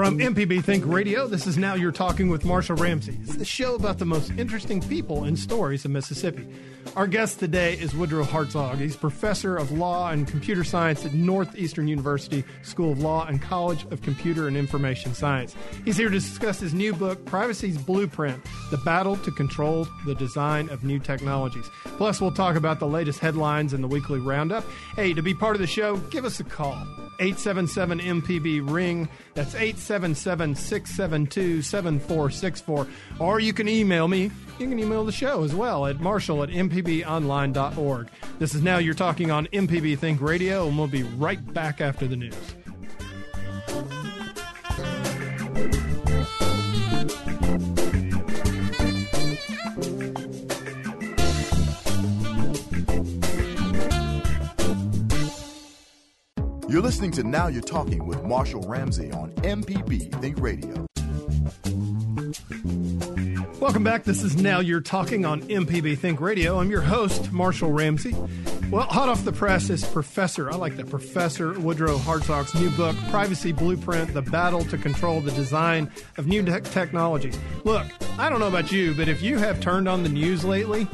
From MPB Think Radio, this is Now You're Talking with Marshall Ramsey. It's the show about the most interesting people and stories of Mississippi. Our guest today is Woodrow Hartzog. He's professor of law and computer science at Northeastern University School of Law and College of Computer and Information Science. He's here to discuss his new book, Privacy's Blueprint The Battle to Control the Design of New Technologies. Plus, we'll talk about the latest headlines in the weekly roundup. Hey, to be part of the show, give us a call. 877 MPB Ring. That's 877 672 7464. Or you can email me. You can email the show as well at marshall at mpbonline.org. This is Now You're Talking on MPB Think Radio, and we'll be right back after the news. You're listening to Now You're Talking with Marshall Ramsey on MPB Think Radio. Welcome back. This is Now You're Talking on MPB Think Radio. I'm your host, Marshall Ramsey. Well, hot off the press is Professor, I like that, Professor Woodrow Hartzog's new book, Privacy Blueprint The Battle to Control the Design of New Te- Technologies. Look, I don't know about you, but if you have turned on the news lately,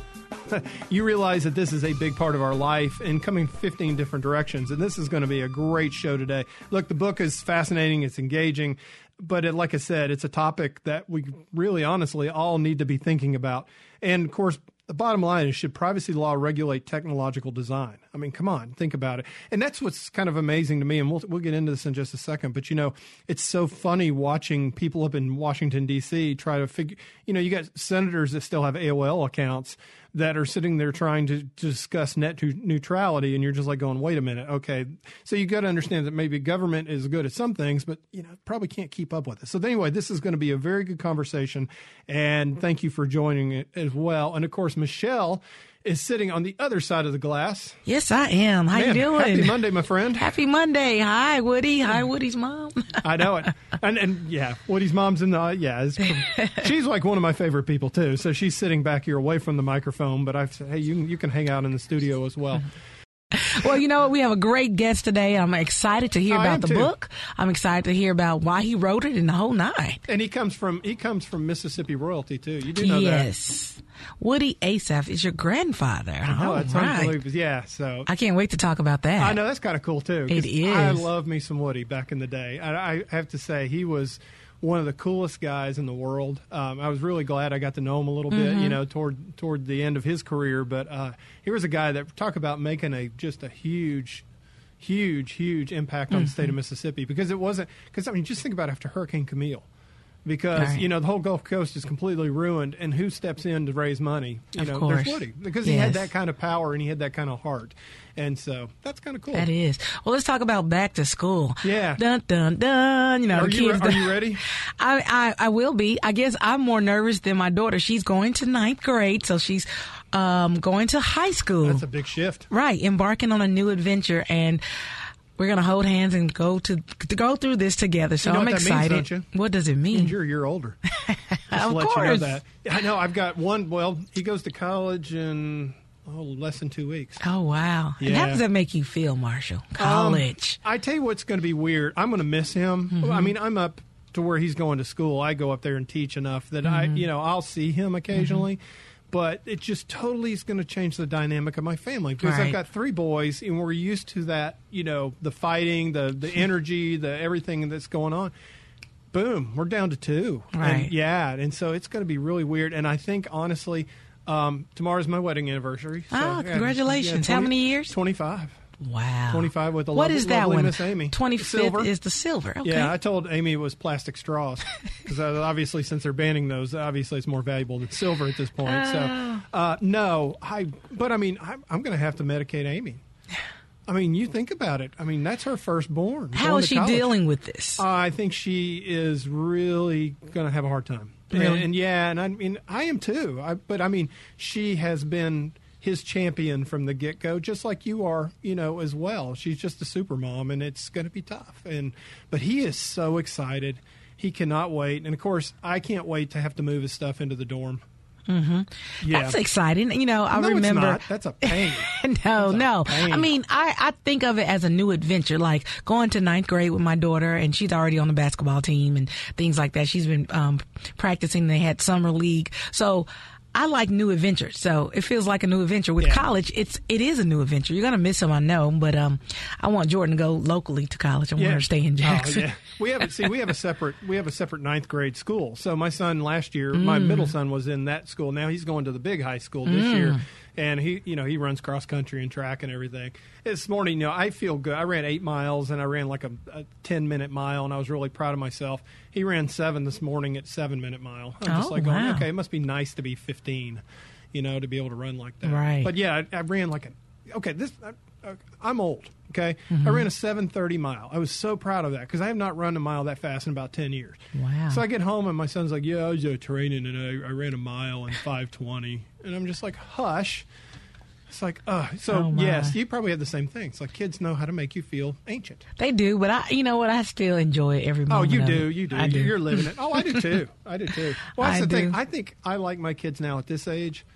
you realize that this is a big part of our life and coming 15 different directions. And this is going to be a great show today. Look, the book is fascinating, it's engaging, but it, like I said, it's a topic that we really honestly all need to be thinking about. And of course, the bottom line is should privacy law regulate technological design? I mean, come on, think about it. And that's what's kind of amazing to me. And we'll, we'll get into this in just a second. But, you know, it's so funny watching people up in Washington, D.C. try to figure, you know, you got senators that still have AOL accounts that are sitting there trying to, to discuss net neutrality. And you're just like going, wait a minute. Okay. So you got to understand that maybe government is good at some things, but, you know, probably can't keep up with it. So anyway, this is going to be a very good conversation. And thank you for joining it as well. And of course, Michelle is sitting on the other side of the glass. Yes, I am. How Man, you doing? Happy Monday, my friend. Happy Monday. Hi, Woody. Hi, Woody's mom. I know it. And and yeah, Woody's mom's in the yeah. It's, she's like one of my favorite people too. So she's sitting back here away from the microphone, but I've said, hey, you you can hang out in the studio as well. Well, you know what? We have a great guest today. I'm excited to hear I about the too. book. I'm excited to hear about why he wrote it and the whole nine. And he comes from he comes from Mississippi royalty too. You do know that. yes. Woody Assaf is your grandfather. Oh, it's right. unbelievable. Yeah, so I can't wait to talk about that. I know that's kind of cool too. It is. I love me some Woody back in the day. I, I have to say he was one of the coolest guys in the world. Um, I was really glad I got to know him a little bit, Mm-hmm. you know, toward toward the end of his career. But uh, he was a guy that talk about making a just a huge. Huge, huge impact on the state of Mm-hmm. Mississippi because it wasn't. Because I mean, just think about after Hurricane Camille, because Right. you know the whole Gulf Coast is completely ruined, and who steps in to raise money? You Of know, course. there's Woody because he had that kind of power and he had that kind of heart, and so that's kind of cool. That is. Well, let's talk about back to school. Yeah. Dun dun dun. You know, Are the you kids. are you ready? I, I I will be. I guess I'm more nervous than my daughter. She's going to ninth grade, so she's um, going to high school. That's a big shift. right, embarking on a new adventure, and we're gonna hold hands and go to to go through this together. So You know I'm what means, excited. you? What does it And mean? you're a year older. Of let you know course. that. I know. I've got one. Well, he goes to college in oh, less than two weeks. Oh wow! And how does that make you feel, Marshall? Um, College. I tell you what's going to be weird. I'm going to miss him. Mm-hmm. I mean, I'm up to where he's going to school. I go up there and teach enough that I, Mm-hmm. you know, I'll see him occasionally. But it just totally is going to change the dynamic of my family because I've got three boys and we're used to that, you know, the fighting, the the energy, the everything that's going on. Boom, we're down to two. Right. And yeah, and so it's going to be really weird. And I think honestly, um, tomorrow's my wedding anniversary. So, Ah, yeah, congratulations. How many years? Twenty five. Wow. 25 with a What lovely- is that one? Miss Amy. Twenty fifth Silver. is the silver. Okay. Yeah, I told Amy it was plastic straws because obviously, since they're banning those, obviously it's more valuable than silver at this point. Oh. So, uh, no, I. But I mean, I'm, I'm going to have to medicate Amy. I mean, you think about it. I mean, that's her firstborn. How is she college. dealing with this? Uh, I think she is really going to have a hard time. Really? And, and yeah, and I mean, I am too. I, but I mean, she has been his champion from the get go, just like you are, you know, as well. She's just a super mom, and it's going to be tough. And but he is so excited. He cannot wait, and of course, I can't wait to have to move his stuff into the dorm. Mm-hmm. Yeah. That's exciting. You know, I no, remember. That's a pain. no, no. pain. I mean, I, I think of it as a new adventure, like going to ninth grade with my daughter, and she's already on the basketball team and things like that. She's been um, practicing. They had summer league, so. I like new adventures, so it feels like a new adventure. With Yeah. college, it's it is a new adventure. You're gonna miss him, I know, but um, I want Jordan to go locally to college. I want her to stay in Oh, Jackson. yeah. We have see we have a separate we have a separate ninth grade school. So my son last year, my Mm. middle son was in that school. Now he's going to the big high school this year, and he you know he runs cross country and track and everything. This morning, you know, I feel good. I ran eight miles and I ran like a, a ten minute mile, and I was really proud of myself. He ran seven this morning at seven minute mile. I'm just Oh, like, going, okay, it must be nice to be fifteen, you know, to be able to run like that. Right. But yeah, I, I ran like a okay. This I, I'm old. Okay, Mm-hmm. I ran a 7:30 mile. I was so proud of that because I have not run a mile that fast in about 10 years. Wow. So I get home and my son's like, "Yeah, I was uh, training and I, I ran a mile in 5:20," and I'm just like, "Hush." It's like, uh, so Oh, yes, you probably have the same thing. It's like kids know how to make you feel ancient. They do, but I, you know what? I still enjoy every Oh, you do, you do. I do. You're living it. Oh, I do too. I do too. Well, that's I the thing. I think I like my kids now at this age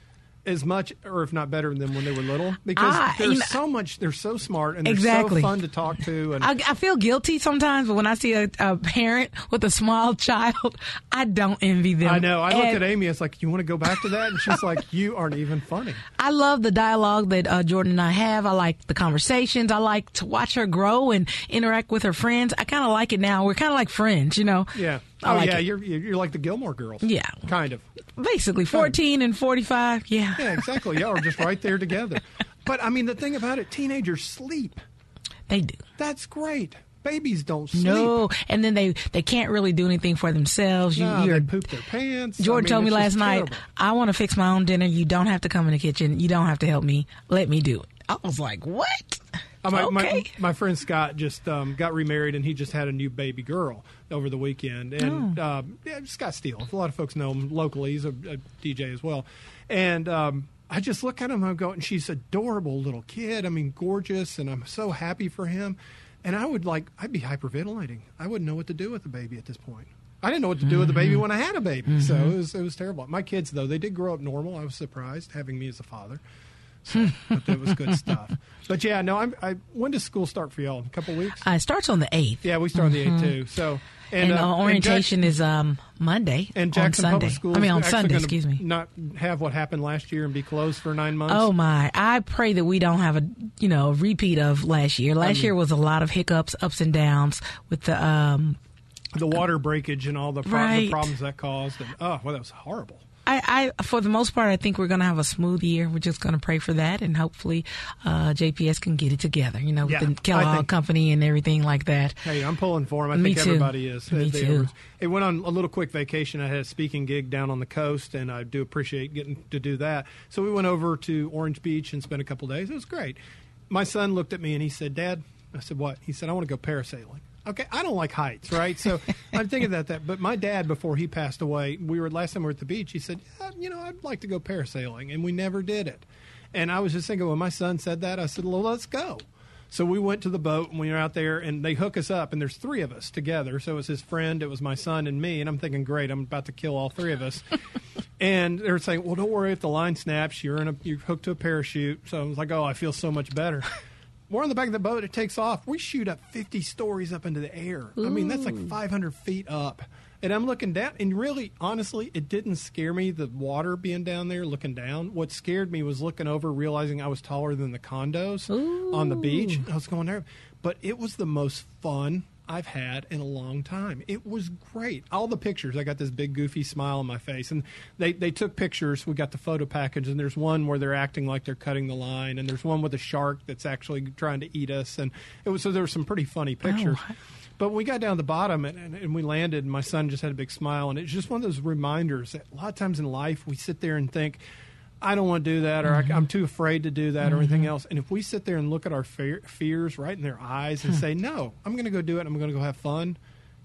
as much, or if not better than when they were little, because I- they're you know- so much. They're so smart and they're Exactly. so fun to talk to. And I, I feel guilty sometimes, but when I see a, a parent with a small child, I don't envy them. I know. I look And at Amy. It's like, you want to go back to that? And she's like, you aren't even funny. I love the dialogue that uh, Jordan and I have. I like the conversations. I like to watch her grow and interact with her friends. I kind of like it now. We're kind of like friends, you know. Yeah. I oh like yeah. it. You're you're like the Gilmore Girls. Yeah. Kind of. Basically, fourteen and forty-five. Yeah. Yeah. Exactly. Y'all are just right there together. But I mean, the thing about it, teenagers sleep. they do. That's great. Babies don't sleep. No, and then they they can't really do anything for themselves. You, No, you're they poop their pants. I Jordan mean, told me last night, terrible. I want to fix my own dinner. You don't have to come in the kitchen. You don't have to help me. Let me do it. I was like, what? Uh, my, my, okay. my friend Scott just um, got remarried and he just had a new baby girl over the weekend. And Oh. um, yeah, Scott Steele, a lot of folks know him locally. He's a, a DJ as well. And um, I just look at him and I go, and she's adorable little kid. I mean, gorgeous. And I'm so happy for him. And I would like, I'd be hyperventilating. I wouldn't know what to do with the baby at this point. I didn't know what to do with the Mm-hmm. baby when I had a baby. So it was, it was terrible. My kids, though, they did grow up normal. I was surprised having me as a father. So, but it was good stuff. But yeah, no, I'm, I, when does school start for y'all? A couple weeks? Uh, it starts on the eighth, Yeah, we start on the 8th too. So and, uh, uh, orientation is um Monday and, Jack- Jackson on Sunday. Public Schools. I mean on Sunday. Excuse me. Not have what happened last year and be closed for nine months. Oh my! I pray that we don't have a you know a repeat of last year. Last year was a lot of hiccups, ups and downs with the um. the water breakage and all the, pro- the problems that caused. And, oh, well, that was horrible. I, I, for the most part, I think we're going to have a smooth year. We're just going to pray for that, and hopefully, uh, JPS can get it together. You know, with Yeah, the I Kellogg think- Company and everything like that. Hey, I'm pulling for him. I Me think too. everybody is. Me They- too. It went on a little quick vacation. I had a speaking gig down on the coast, and I do appreciate getting to do that. So we went over to Orange Beach and spent a couple days. It was great. My son looked at me and he said, "Dad," I said, "What?" He said, "I want to go parasailing." Okay, I don't like heights, right? So I'm thinking about that. But my dad, before he passed away, we were last time we were at the beach. He said, yeah, "You know, I'd like to go parasailing," and we never did it. And I was just thinking when my son said that, I said, "Well, let's go." So we went to the boat and we were out there and they hook us up and there's three of us together. So it was his friend, it was my son and me. And I'm thinking, great, I'm about to kill all three of us. and they were saying, well, don't worry if the line snaps, you're in a, you're hooked to a parachute. So I was like, oh, I feel so much better. We're on the back of the boat. It takes off. We shoot up 50 stories up into the air. I mean, that's like 500 feet up. And I'm looking down, and really, honestly, it didn't scare me, the water being down there looking down. What scared me was looking over, realizing I was taller than the condos on the beach. I was going there. But it was the most fun I've had in a long time. It was great. All the pictures, I got this big goofy smile on my face. And they, they took pictures. We got the photo package, and there's one where they're acting like they're cutting the line, and there's one with a shark that's actually trying to eat us. And it was so there were some pretty funny oh, pictures. But when we got down to the bottom and, and, and we landed, and my son just had a big smile. And it's just one of those reminders that a lot of times in life we sit there and think, I don't want to do that, or I, mm-hmm. I'm too afraid to do that, or anything mm-hmm. else. And if we sit there and look at our fear, fears right in their eyes and hmm. say, No, I'm going to go do it, I'm going to go have fun,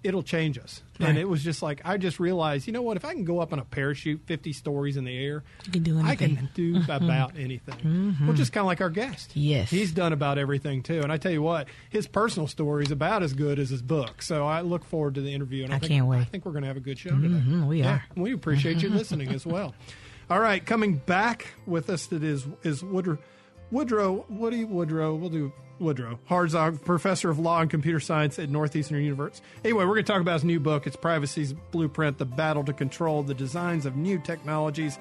it'll change us. Right. And it was just like I just realized, you know what? If I can go up on a parachute fifty stories in the air, You can do anything. I can do about anything. Well, just kind of like our guest. Yes. he's done about everything too. And I tell you what, his personal story is about as good as his book. So I look forward to the interview. And I, I think, can't wait. I think we're going to have a good show today. Mhm, we Yeah, are. we appreciate you mm-hmm. listening as well. All right, coming back with us that is is Woodrow Woodrow Woody Woodrow. We'll do Woodrow Hartzog, professor of law and computer science at Northeastern University. Anyway, we're going to talk about his new book. It's Privacy's Blueprint: The Battle to Control the Designs of New Technologies.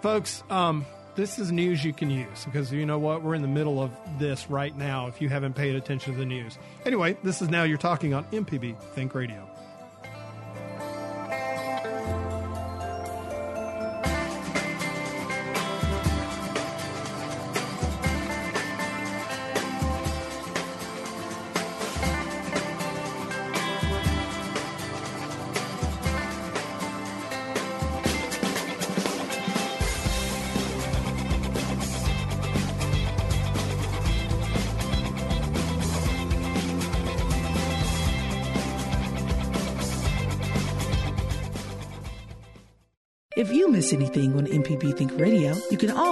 Folks, um, this is news you can use because you know what? We're in the middle of this right now. If you haven't paid attention to the news, anyway, this is now you're talking on MPB Think Radio.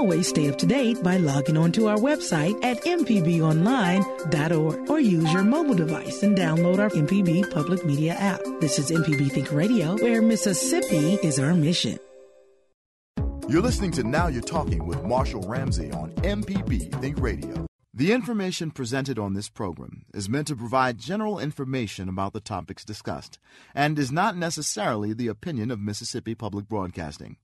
Always stay up to date by logging on to our website at mpbonline.org or use your mobile device and download our MPB public media app. This is MPB Think Radio, where Mississippi is our mission. You're listening to Now You're Talking with Marshall Ramsey on MPB Think Radio. The information presented on this program is meant to provide general information about the topics discussed and is not necessarily the opinion of Mississippi Public Broadcasting.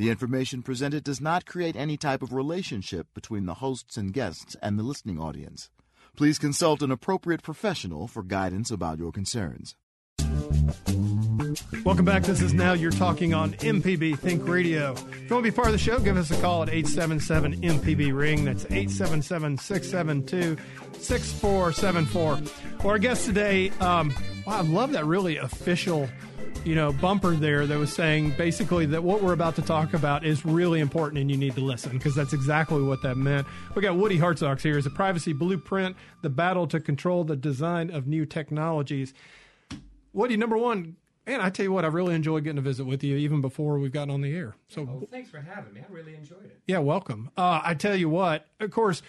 The information presented does not create any type of relationship between the hosts and guests and the listening audience. Please consult an appropriate professional for guidance about your concerns. Welcome back. This is Now You're Talking on MPB Think Radio. If you want to be part of the show, give us a call at 877 MPB Ring. That's 877 672 6474. Our guest today, um, wow, I love that really official you know bumper there that was saying basically that what we're about to talk about is really important and you need to listen because that's exactly what that meant. We got Woody Hartzog here as a privacy blueprint, the battle to control the design of new technologies. Woody, number one, and I tell you what, I really enjoyed getting a visit with you even before we've gotten on the air. So, Well, thanks for having me. I really enjoyed it. yeah, welcome. Uh, I tell you what, of course,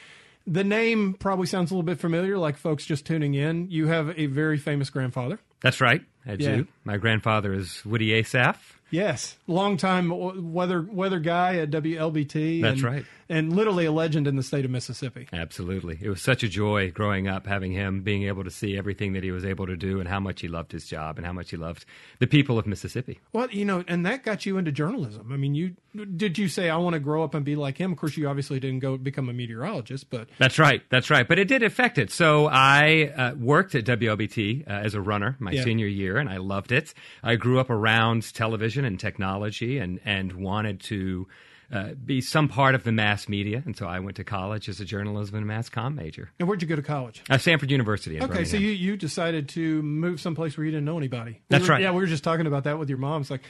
the name probably sounds a little bit familiar, like folks just tuning in. You have a very famous grandfather. That's right. I Yeah. do. My grandfather is Woody Assaf. Yes, longtime weather weather guy at WLBT. That's and- right. And literally a legend in the state of Mississippi. Absolutely. It was such a joy growing up, having him, being able to see everything that he was able to do and how much he loved his job and how much he loved the people of Mississippi. Well, you know, and that got you into journalism. I mean, you did you say I want to grow up and be like him? Of course, you obviously didn't go become a meteorologist, but That's right. That's right. But it did affect it. So I uh, worked at WLBT uh, as a runner my Yeah. senior year, and I loved it. I grew up around television and technology, and and wanted to. Uh, be some part of the mass media, and so I went to college as a journalism and mass comm major and where'd you go to college? at Stanford University. Okay, so you, you decided to move someplace where you didn't know anybody. We That's were- right. Yeah, we were just talking about that with your mom. It's like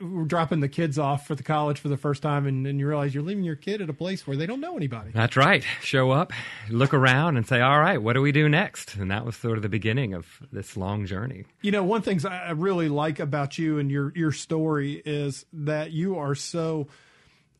we're dropping the kids off for the college for the first time, and, and you realize you're leaving your kid at a place where they don't know anybody. That's right. Show up, look around, and say, "All right, what do we do next?" And that was sort of the beginning of this long journey. You know, one thing I really like about you and your your story is that you are so.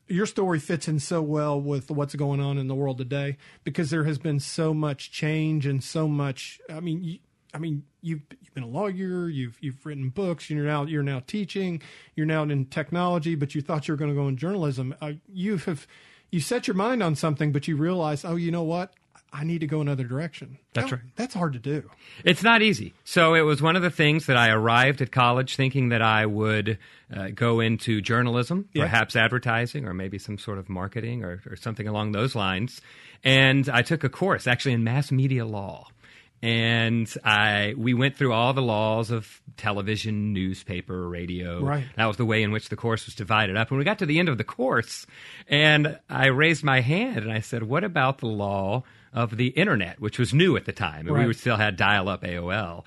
Your story fits in so well with what's going on in the world today because there has been so much change and so much. I mean, you, I mean, you've you've been a lawyer, you've you've written books, you're now you're now teaching, you're now in technology, but you thought you were going to go in journalism. Uh, you have you set your mind on something, but you realize, oh, you know what? I need to go another direction. That's That- right. That's hard to do. It's not easy. So it was one of the things that I arrived at college thinking that I would uh, go into journalism, Yeah. perhaps advertising, or maybe some sort of marketing or, or something along those lines. And I took a course actually in mass media law. And I we went through all the laws of television, newspaper, radio. Right. That was the way in which the course was divided up. And we got to the end of the course, and I raised my hand and I said, "What about the law of the internet, which was new at the time, and Right. we still had dial-up AOL?"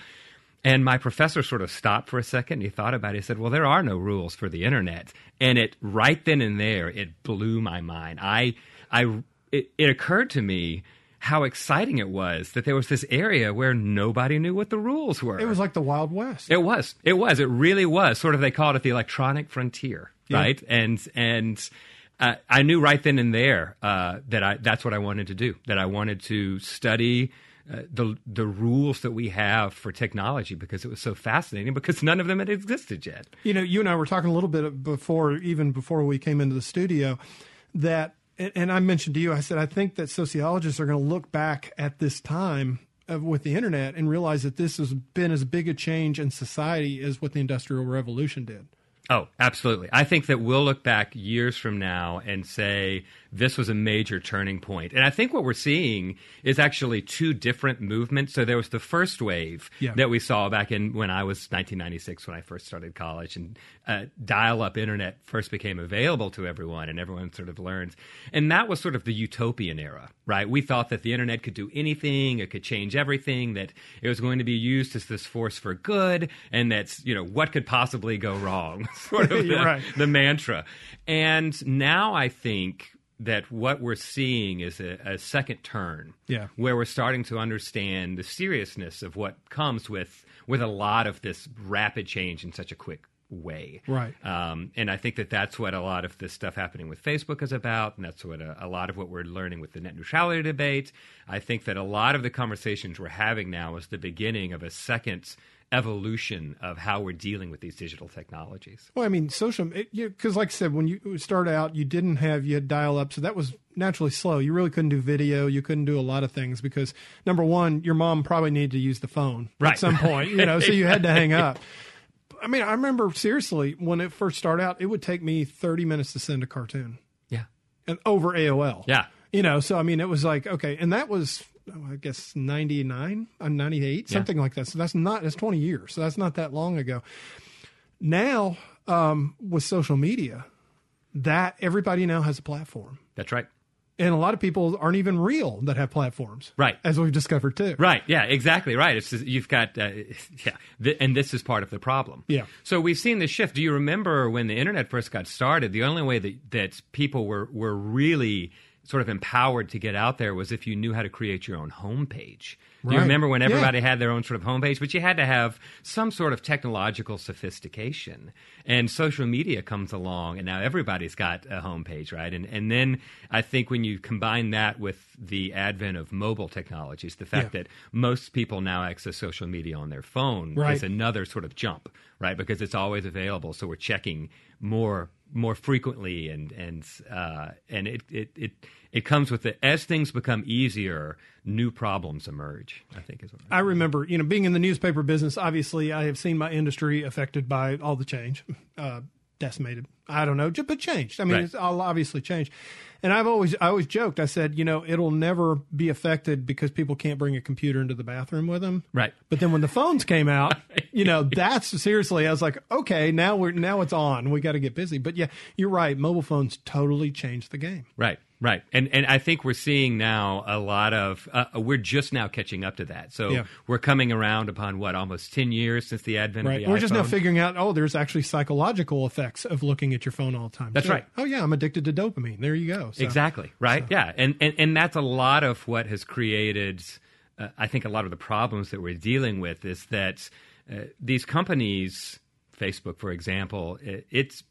And my professor sort of stopped for a second. And he thought about it. He said, "Well, there are no rules for the internet." And it right then and there, it blew my mind. I, I, it, it occurred to me how exciting it was that there was this area where nobody knew what the rules were. It was like the Wild West. It was. It was. It really was. Sort of, they called it the electronic frontier, Yeah. right? And and uh, I knew right then and there uh, that I that's what I wanted to do. That I wanted to study. Uh, the the rules that we have for technology because it was so fascinating because none of them had existed yet. You know, you and I were talking a little bit before, even before we came into the studio, that, and- I mentioned to you, I said, I think that sociologists are going to look back at this time of, with the internet and realize that this has been as big a change in society as what the Industrial Revolution did. Oh, absolutely. I think that we'll look back years from now and say this was a major turning point. And I think what we're seeing is actually two different movements. So there was the first wave Yeah. that we saw back in when I was 1996 when I first started college and uh, dial-up internet first became available to everyone and everyone sort of learns. And that was sort of the utopian era, right? We thought that the internet could do anything, it could change everything, that it was going to be used as this force for good and that's, you know, what could possibly go wrong? sort of the, right. the mantra. And now I think that what we're seeing is a, a second turn Yeah. where we're starting to understand the seriousness of what comes with with a lot of this rapid change in such a quick way. Right. Um, and I think that that's what a lot of this stuff happening with Facebook is about, and that's what a, a lot of what we're learning with the net neutrality debate. I think that a lot of the conversations we're having now is the beginning of a second evolution of how we're dealing with these digital technologies. Well, I mean, social, because like I said, when you start out, you didn't have, you had dial up. So that was naturally slow. You really couldn't do video. You couldn't do a lot of things because number one, your mom probably needed to use the phone Right. at some point, you know, so you had to hang up. I mean, I remember seriously when it first started out, it would take me 30 minutes to send a cartoon Yeah. and over AOL. Yeah. You know, so I mean, it was like, okay. And that was, I guess, 99, uh, 98, something like that. So that's not, that's 20 years. So that's not that long ago. Now, um, with social media, that everybody now has a platform. That's right. And a lot of people aren't even real that have platforms. Right. As we've discovered too. Right. Yeah. Exactly. Right. It's just, you've got uh, yeah, Th- and this is part of the problem. Yeah. So we've seen this shift. Do you remember when the internet first got started? The only way that that people were were really sort of empowered to get out there was if you knew how to create your own homepage. Do you remember when Yeah. everybody had their own sort of homepage, but you had to have some sort of technological sophistication. And social media comes along, and now everybody's got a homepage, right? And and then I think when you combine that with the advent of mobile technologies, the fact Yeah. that most people now access social media on their phone Right. is another sort of jump, right? Because it's always available, so we're checking more more frequently, and and uh, and it, it it it comes with it as things become easier, new problems emerge. I think is what I remember, you know, being in the newspaper business, obviously I have seen my industry affected by all the change, uh, decimated. I don't know, but changed. I mean, Right. it's all obviously changed. And I've always, I always joked. I said, you know, it'll never be affected because people can't bring a computer into the bathroom with them. Right. But then when the phones came out, you know, that's seriously. I was like, okay, now we're now it's on. We got to get busy. But yeah, you're right. Mobile phones totally changed the game. Right, right, and and I think we're seeing now a lot of uh, we're just now catching up to that. So Yeah. we're coming around upon what almost ten years since the advent Right. of the We're just now figuring out, oh, there's actually psychological effects of looking at your phone all the time. That's too. right. Oh, yeah, I'm addicted to dopamine. There you go. So- Exactly. Right. Yeah. And, and and that's a lot of what has created. Uh, I think a lot of the problems that we're dealing with is that uh, these companies, Facebook, for example, i- it's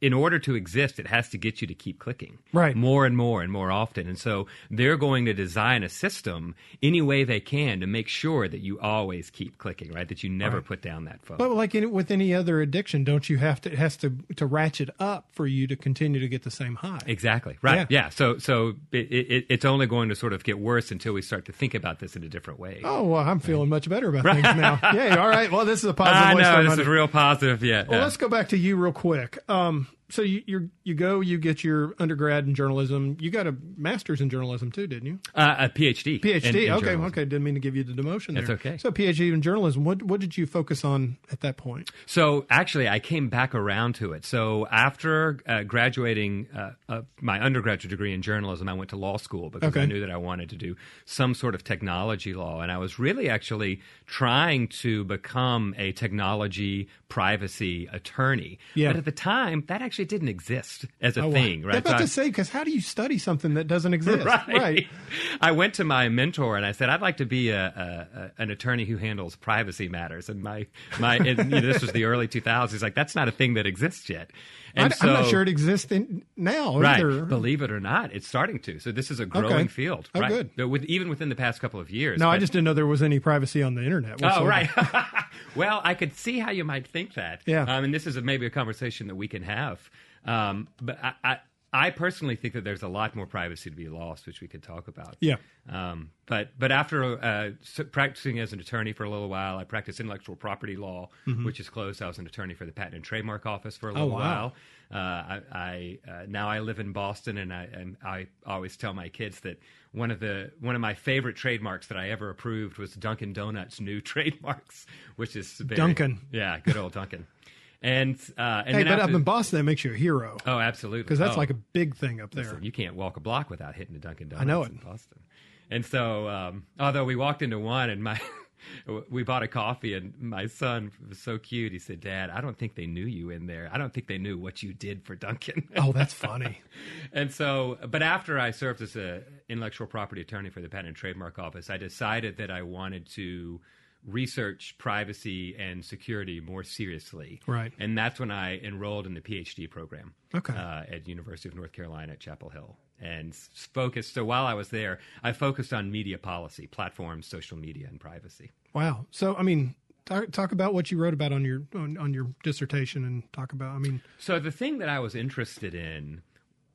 in order to exist, it has to get you to keep clicking Right. more and more and more often. And so they're going to design a system any way they can to make sure that you always keep clicking, right? That you never put down that phone. But like in, with any other addiction, don't you have to? It has to to ratchet up for you to continue to get the same high. Exactly. Right. Yeah. Yeah. So so it, it, it's only going to sort of get worse until we start to think about this in a different way. Oh well, I'm feeling much better about things now. Yeah. All right. Well, this is a positive. I know this is real positive. Yeah. Well, yeah. let's go back to you real quick. Um, um, so you you you go, you get your undergrad in journalism. You got a master's in journalism too, didn't you? Uh, a PhD. PhD. in- in okay, journalism. okay. Didn't mean to give you the demotion. That's there. okay. So PhD in journalism. What what did you focus on at that point? So actually, I came back around to it. So after uh, graduating uh, uh, my undergraduate degree in journalism, I went to law school because Okay. I knew that I wanted to do some sort of technology law, and I was really actually trying to become a technology privacy attorney. Yeah. But at the time, that actually actually didn't exist as a Oh, thing, right? I'm about So I- to say because how do you study something that doesn't exist? right. I went to my mentor and I said, "I'd like to be a, a, an attorney who handles privacy matters." And my my and, you know, this was the early 2000s. He's like, "That's not a thing that exists yet." I, And so, am not sure it exists in, now Right, either. believe it or not, it's starting to. So this is a growing field. Oh, right? good. But with even within the past couple of years. no, I just didn't know there was any privacy on the internet. Oh, right. well, I could see how you might think that. Yeah. Um, and this is a, maybe a conversation that we can have. Um, but I, I, I personally think that there's a lot more privacy to be lost, which we could talk about. Yeah. Um, but but after uh, practicing as an attorney for a little while, I practiced intellectual property law, which is closed. I was an attorney for the Patent and Trademark Office for a little Mm-hmm. Oh, wow. while. Uh, I, I uh, now I live in Boston, and I and I always tell my kids that one of the one of my favorite trademarks that I ever approved was Dunkin' Donuts' new trademarks, which is very, Dunkin'. Yeah, good old Dunkin'. And uh, and Hey, then but after, up in Boston, that makes you a hero oh, absolutely, because that's Oh. like a big thing up there. Listen, you can't walk a block without hitting a Dunkin' Donuts. I know in. Boston. And so, um, although we walked into one, and my we bought a coffee, and my son was so cute. He said, "Dad, I don't think they knew you in there. I don't think they knew what you did for Dunkin'." Oh, that's funny. and so, but after I served as a intellectual property attorney for the Patent and Trademark Office, I decided that I wanted to research privacy and security more seriously. Right. And that's when I enrolled in the PhD program. Okay. Uh, at University of North Carolina at Chapel Hill, and focused. So while I was there, I focused on media policy, platforms, social media, and privacy. Wow. So, I mean, talk, talk about what you wrote about on your on, on your dissertation, and talk about. I mean, So the thing that I was interested in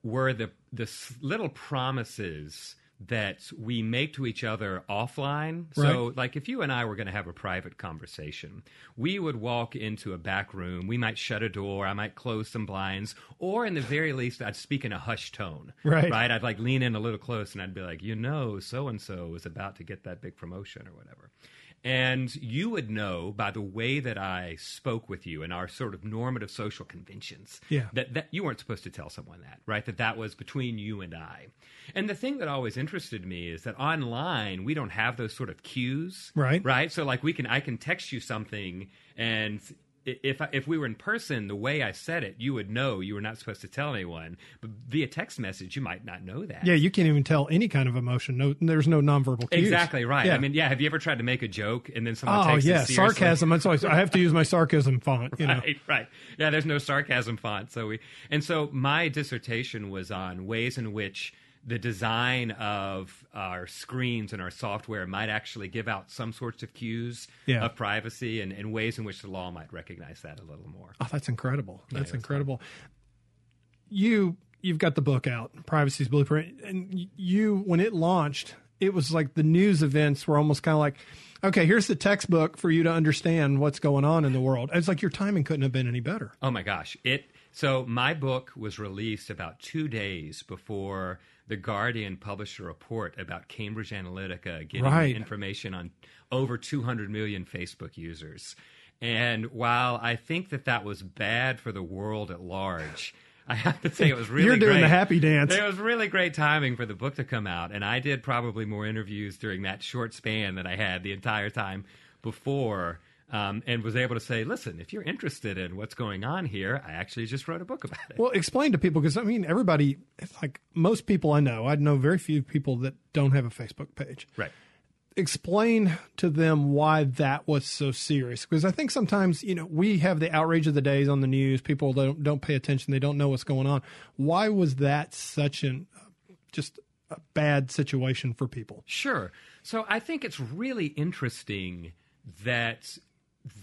were the the little promises that we make to each other offline. So like if you and I were going to have a private conversation, we would walk into a back room, we might shut a door, I might close some blinds, or in the very least I'd speak in a hushed tone. Right. Right? I'd like lean in a little close and I'd be like, "You know, so and so is about to get that big promotion or whatever." And you would know by the way that I spoke with you and our sort of normative social conventions Yeah. that, that you weren't supposed to tell someone that, right? That that was between you and I. And the thing that always interested me is that online we don't have those sort of cues, Right. Right. So like we can, I can text you something, and if I, if we were in person, the way I said it, you would know you were not supposed to tell anyone. But via text message, you might not know that. yeah, you can't even tell any kind of emotion. No, there's no nonverbal cues. Exactly right. Yeah. I mean, yeah. Have you ever tried to make a joke and then someone oh takes yeah, sarcasm. That's always, I have to use my sarcasm font. You know. Right, right. Yeah, there's no sarcasm font. So we and so my dissertation was on ways in which the design of our screens and our software might actually give out some sorts of cues Yeah. of privacy and, and ways in which the law might recognize that a little more. Oh, that's incredible. That's it's incredible. You you've got the book out, Privacy's Blueprint, and you when it launched, it was like the news events were almost kind of like, okay, here's the textbook for you to understand what's going on in the world. It's like your timing couldn't have been any better. Oh my gosh. It so my book was released about 2 days before the Guardian published a report about Cambridge Analytica getting Right. information on over 200 million Facebook users. And while I think that that was bad for the world at large, I have to say it was really You're doing great. the happy dance. It was really great timing for the book to come out, and I did probably more interviews during that short span that I had the entire time before, um, and was able to say, "Listen, if you're interested in what's going on here, I actually just wrote a book about it." Well, explain to people because I mean, everybody, like most people I know, I know very few people that don't have a Facebook page. right. explain to them why that was so serious because i think sometimes you know we have the outrage of the days on the news people don't don't pay attention they don't know what's going on why was that such an uh, just a bad situation for people Sure. So I think it's really interesting that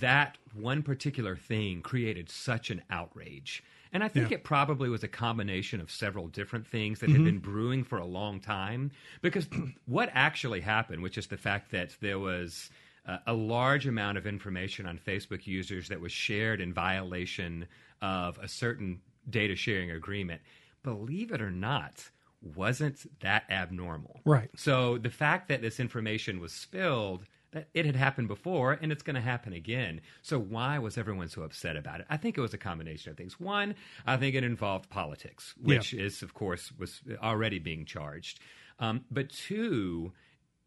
that one particular thing created such an outrage. And I think Yeah. it probably was a combination of several different things that had been brewing for a long time. Because what actually happened, which is the fact that there was uh, a large amount of information on Facebook users that was shared in violation of a certain data sharing agreement, believe it or not, wasn't that abnormal. Right. So the fact that this information was spilled, that it had happened before and it's going to happen again. So why was everyone so upset about it? I think it was a combination of things. One, I think it involved politics, which is, of course, was already being charged. Um, but two,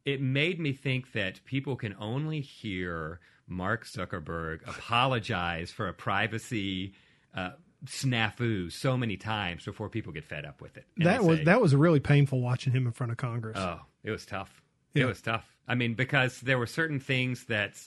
it made me think that people can only hear Mark Zuckerberg apologize for a privacy uh, snafu so many times before people get fed up with it. That was say, that was really painful watching him in front of Congress. Oh, it was tough. Yeah. It was tough. I mean, because there were certain things that,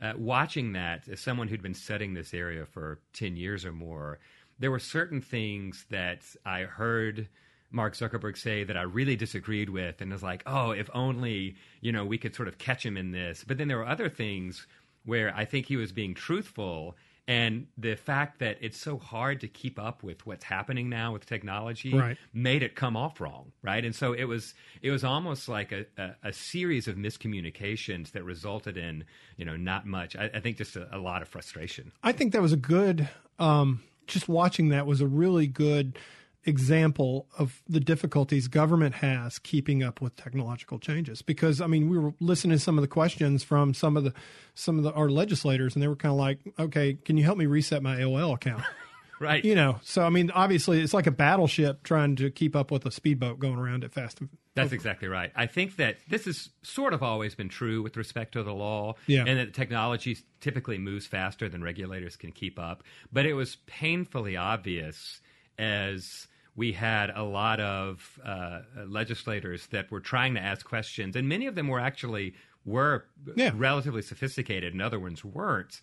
uh, watching that as someone who'd been studying this area for 10 years or more, there were certain things that I heard Mark Zuckerberg say that I really disagreed with and was like, oh, if only, you know, we could sort of catch him in this. But then there were other things where I think he was being truthful. And the fact that it's so hard to keep up with what's happening now with technology Right. made it come off wrong, right? And so it was it was almost like a, a, a series of miscommunications that resulted in you know not much. I, I think just a, a lot of frustration. I think that was a good. Um, just watching that was a really good example of the difficulties government has keeping up with technological changes. Because I mean, we were listening to some of the questions from some of the some of the, our legislators, and they were kind of like, "Okay, can you help me reset my AOL account?" Right. you know, so I mean, obviously, it's like a battleship trying to keep up with a speedboat going around it fast. That's exactly right. I think that this has sort of always been true with respect to the law, Yeah. and that technology typically moves faster than regulators can keep up. But it was painfully obvious as we had a lot of uh, legislators that were trying to ask questions, and many of them were actually were Yeah. relatively sophisticated, and other ones weren't.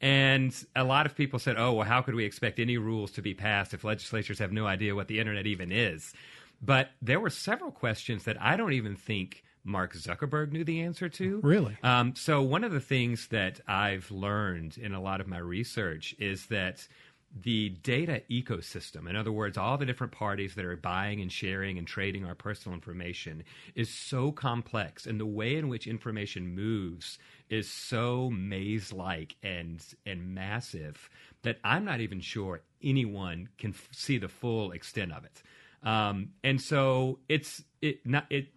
And a lot of people said, oh, well, how could we expect any rules to be passed if legislatures have no idea what the internet even is? But there were several questions that I don't even think Mark Zuckerberg knew the answer to. Really? Um, so, one of the things that I've learned in a lot of my research is that the data ecosystem, in other words, all the different parties that are buying and sharing and trading our personal information, is so complex, and the way in which information moves is so maze-like and and massive that I'm not even sure anyone can f- see the full extent of it. Um, and so it's it not it.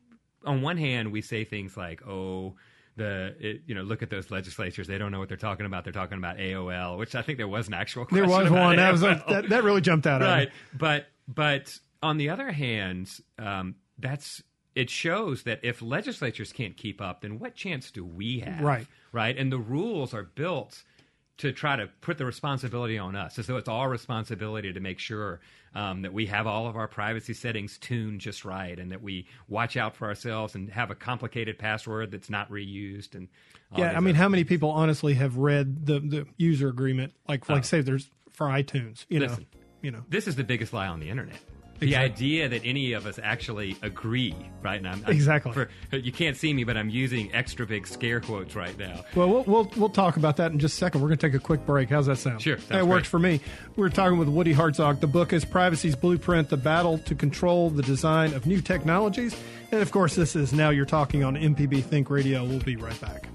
On one hand, we say things like, "Oh." The it, you know look at those legislatures. They don't know what they're talking about. They're talking about AOL which I think there was an actual There was about one that was AOL. that, that really jumped out right. But but on the other hand um, that's it shows that if legislatures can't keep up then what chance do we have? Right. right? And the rules are built to try to put the responsibility on us as though it's our responsibility to make sure um, that we have all of our privacy settings tuned just right and that we watch out for ourselves and have a complicated password that's not reused and Yeah, I mean, how many people honestly have read the the user agreement? Like, like Oh. say, there's for iTunes. You know, you know. this is the biggest lie on the internet. The Exactly. idea that any of us actually agree, right? I'm- Exactly. For, you can't see me, but I'm using extra big scare quotes right now. Well, we'll we'll we'll talk about that in just a second. We're going to take a quick break. How's that sound? Sure, that works for me. We're talking with Woody Hartzog. The book is Privacy's Blueprint: The Battle to Control the Design of New Technologies. And of course, this is now you're talking on MPB Think Radio. We'll be right back.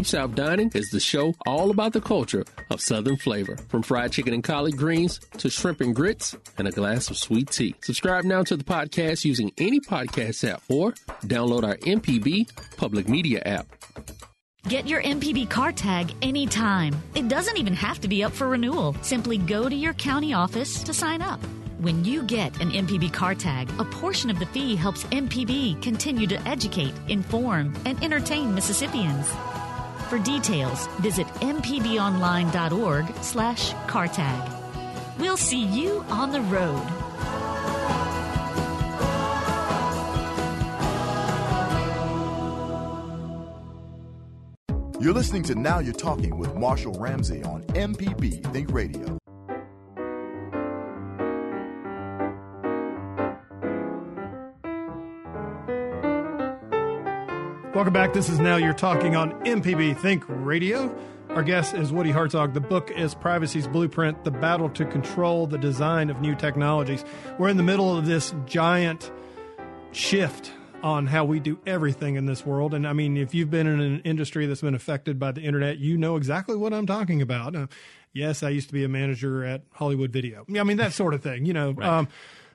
Deep South Dining is the show all about the culture of Southern flavor, from fried chicken and collard greens to shrimp and grits and a glass of sweet tea. Subscribe now to the podcast using any podcast app or download our MPB public media app. Get your MPB car tag anytime. It doesn't even have to be up for renewal. Simply go to your county office to sign up. When you get an MPB car tag, a portion of the fee helps MPB continue to educate, inform, and entertain Mississippians. For details, visit mpbonline.org slash car tag. We'll see you on the road. You're listening to Now You're Talking with Marshall Ramsey on MPB Think Radio. Welcome back. This is Now You're Talking on MPB Think Radio. Our guest is Woody Hartzog. The book is Privacy's Blueprint The Battle to Control the Design of New Technologies. We're in the middle of this giant shift on how we do everything in this world. And I mean, if you've been in an industry that's been affected by the internet, you know exactly what I'm talking about. Uh, yes, I used to be a manager at Hollywood Video. I mean, that sort of thing, you know. Um,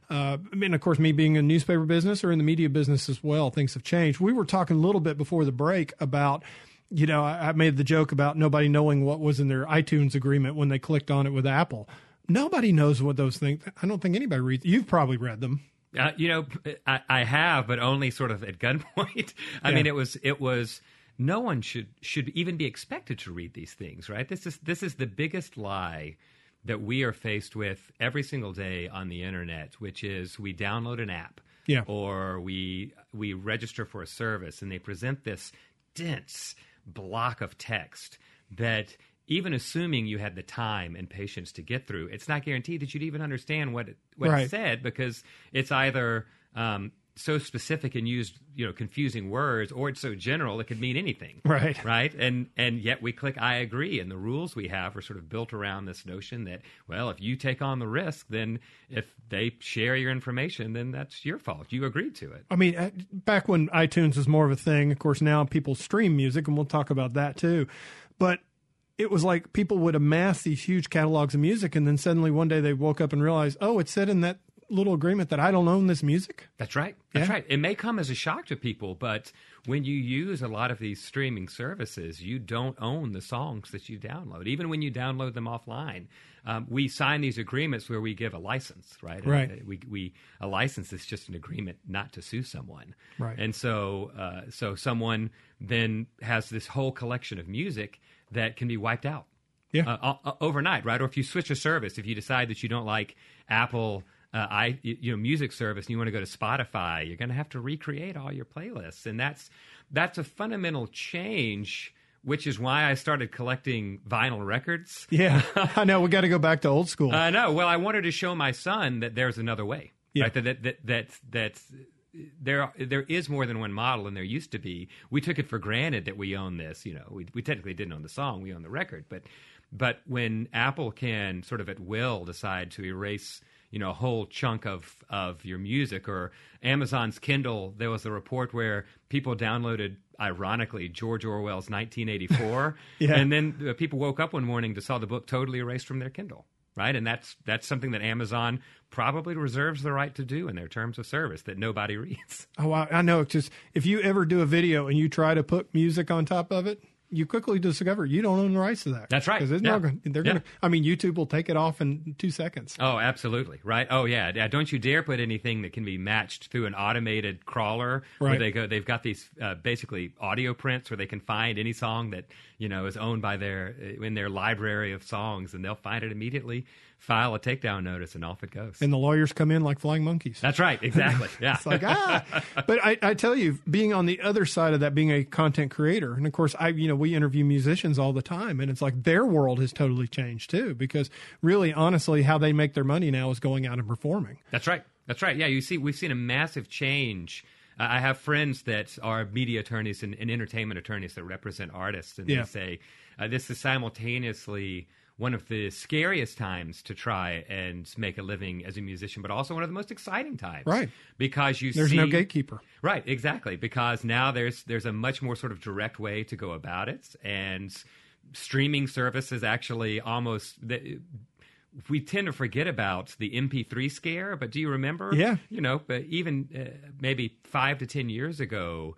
uh, I mean, of course, me being in newspaper business or in the media business as well, things have changed. We were talking a little bit before the break about you know, I, I made the joke about nobody knowing what was in their iTunes agreement when they clicked on it with Apple. Nobody knows what those things. I don't think anybody reads. You've probably read them. Uh, you know, I, I have, but only sort of at gunpoint. I Yeah. mean, it was it was no one should should even be expected to read these things, right? This is this is the biggest lie that we are faced with every single day on the internet, which is we download an app, Yeah. or we we register for a service, and they present this dense block of text that even assuming you had the time and patience to get through, it's not guaranteed that you'd even understand what it, what Right. it said because it's either um, so specific and used you know confusing words, or it's so general it could mean anything. Right. Right. And and yet we click I agree, and the rules we have are sort of built around this notion that well, if you take on the risk, then if they share your information, then that's your fault. You agreed to it. I mean, uh, back when iTunes was more of a thing, of course, now people stream music, and we'll talk about that too. But it was like people would amass these huge catalogs of music, and then suddenly one day they woke up and realized, oh, it said in that little agreement that I don't own this music. That's right. That's Yeah. right. It may come as a shock to people, but when you use a lot of these streaming services, you don't own the songs that you download, even when you download them offline. Um, we sign these agreements where we give a license, right? Right. uh, we, we a license is just an agreement not to sue someone, Right. And so, uh, so someone then has this whole collection of music that can be wiped out Yeah. uh, overnight, right? Or if you switch a service, if you decide that you don't like Apple, uh, I you know music service, and you want to go to Spotify, you're going to have to recreate all your playlists, and that's that's a fundamental change. Which is why I started collecting vinyl records. Yeah, I know. We got to go back to old school. I know. Well, I wanted to show my son that there's another way. Yeah. Right? That that that that, that there there is more than one model, and there used to be. We took it for granted that we own this. You know, we we technically didn't own the song; we own the record. But but when Apple can sort of at will decide to erase. You know, a whole chunk of, of your music, or Amazon's Kindle. There was a report where people downloaded, ironically, George Orwell's 1984, Yeah. and then people woke up one morning to saw the book totally erased from their Kindle, right? And that's that's something that Amazon probably reserves the right to do in their terms of service that nobody reads. Oh, I, I know. It's just if you ever do a video and you try to put music on top of it, you quickly discover you don't own the rights to that. That's right. Because Yeah. gonna, they're Yeah. going to. I mean, YouTube will take it off in two seconds. Oh, absolutely, right? Oh, yeah. yeah. Don't you dare put anything that can be matched through an automated crawler where Right. they go. They've got these uh, basically audio prints where they can find any song that you know is owned by their in their library of songs, and they'll find it immediately, file a takedown notice, and off it goes. And the lawyers come in like flying monkeys. that's right. Exactly. Yeah. It's like ah, but I, I tell you, being on the other side of that, being a content creator, and of course, I you know we interview musicians all the time, and it's like their world has totally changed too, because really, honestly, how they make their money now is going out and performing. That's right. That's right. Yeah, you see, we've seen a massive change. Uh, I have friends that are media attorneys and, and entertainment attorneys that represent artists, and Yeah. they say uh, this is simultaneously one of the scariest times to try and make a living as a musician, but also one of the most exciting times, Right. Because you see There's see, no gatekeeper. Right, exactly. Because now there's there's a much more sort of direct way to go about it, and streaming services actually almost. The, we tend to forget about the MP3 scare, but do you remember? Yeah. You know, but even uh, maybe five to ten years ago,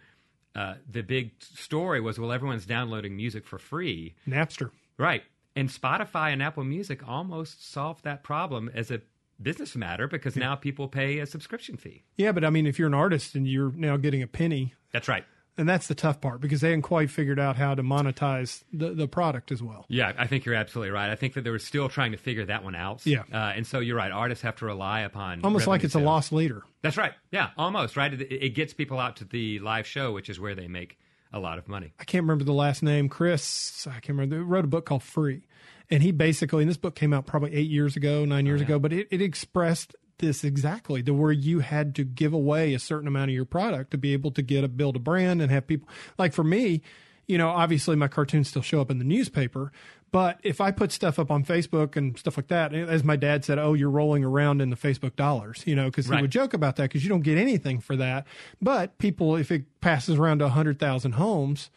uh, the big story was well, everyone's downloading music for free, Napster. right? And Spotify and Apple Music almost solved that problem as a business matter because now people pay a subscription fee. Yeah, but I mean, if you're an artist and you're now getting a penny, That's right. and that's the tough part because they haven't quite figured out how to monetize the, the product as well. Yeah, I think you're absolutely right. I think that they were still trying to figure that one out. Yeah. uh, and so you're right. Artists have to rely upon Almost like it's a lost leader. That's right. Yeah, almost right. It, it gets people out to the live show, which is where they make a lot of money. I can't remember the last name. Chris, I can't remember. Wrote a book called Free. And he basically, and this book came out probably eight years ago, nine years oh, ago, but it, it expressed this exactly to where you had to give away a certain amount of your product to be able to get a build a brand and have people like for me, you know, obviously my cartoons still show up in the newspaper, but if I put stuff up on Facebook and stuff like that, as my dad said, oh, you're rolling around in the Facebook dollars, you know, because Right. he would joke about that because you don't get anything for that. But people, if it passes around to 100,000 homes,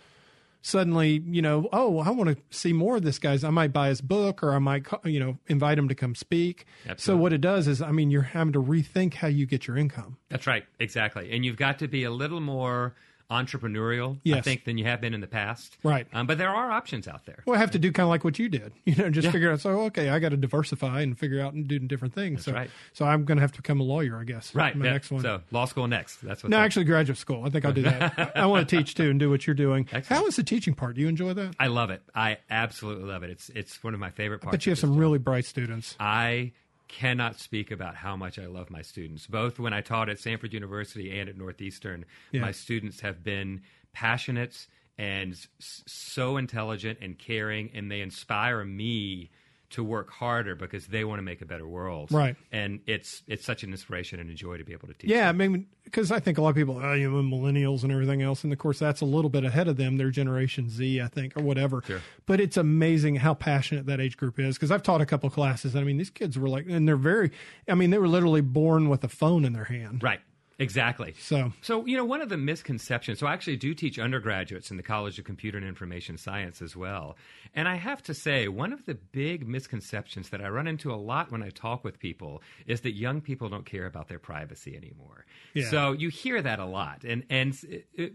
suddenly, you know, oh, I want to see more of this guy's. I might buy his book or I might, you know, invite him to come speak. So what it does is, I mean, you're having to rethink how you get your income. That's right, exactly. And you've got to be a little more entrepreneurial, I think, than you have been in the past. Right. Um, but there are options out there. Well, I have to do kind of like what you did, you know, just Yeah. figure out. So, okay, I got to diversify and figure out and do different things. so, right. so I'm going to have to become a lawyer, I guess. Right. My yeah. next one. So law school next. That's what. no, actually, graduate school. I think I'll do that. I, I want to teach too and do what you're doing. Excellent. How is the teaching part? Do you enjoy that? I love it. I absolutely love it. It's it's one of my favorite parts. But you have some job. really bright students. I cannot speak about how much I love my students. Both when I taught at Samford University and at Northeastern, Yeah. my students have been passionate and s- so intelligent and caring, and they inspire me to work harder because they want to make a better world. Right. And it's it's such an inspiration and a joy to be able to teach. Yeah, I mean, because I think a lot of people, oh, you know, millennials and everything else, and of course that's a little bit ahead of them. They're Generation Z, I think, or whatever. Sure. But it's amazing how passionate that age group is. Because I've taught a couple classes. And I mean, these kids were like, and they're very. I mean, they were literally born with a phone in their hand. Right. Exactly. So So, you know, one of the misconceptions, so I actually do teach undergraduates in the College of Computer and Information Science as well. And I have to say, one of the big misconceptions that I run into a lot when I talk with people is that young people don't care about their privacy anymore. Yeah. So you hear that a lot. And, and, it, it-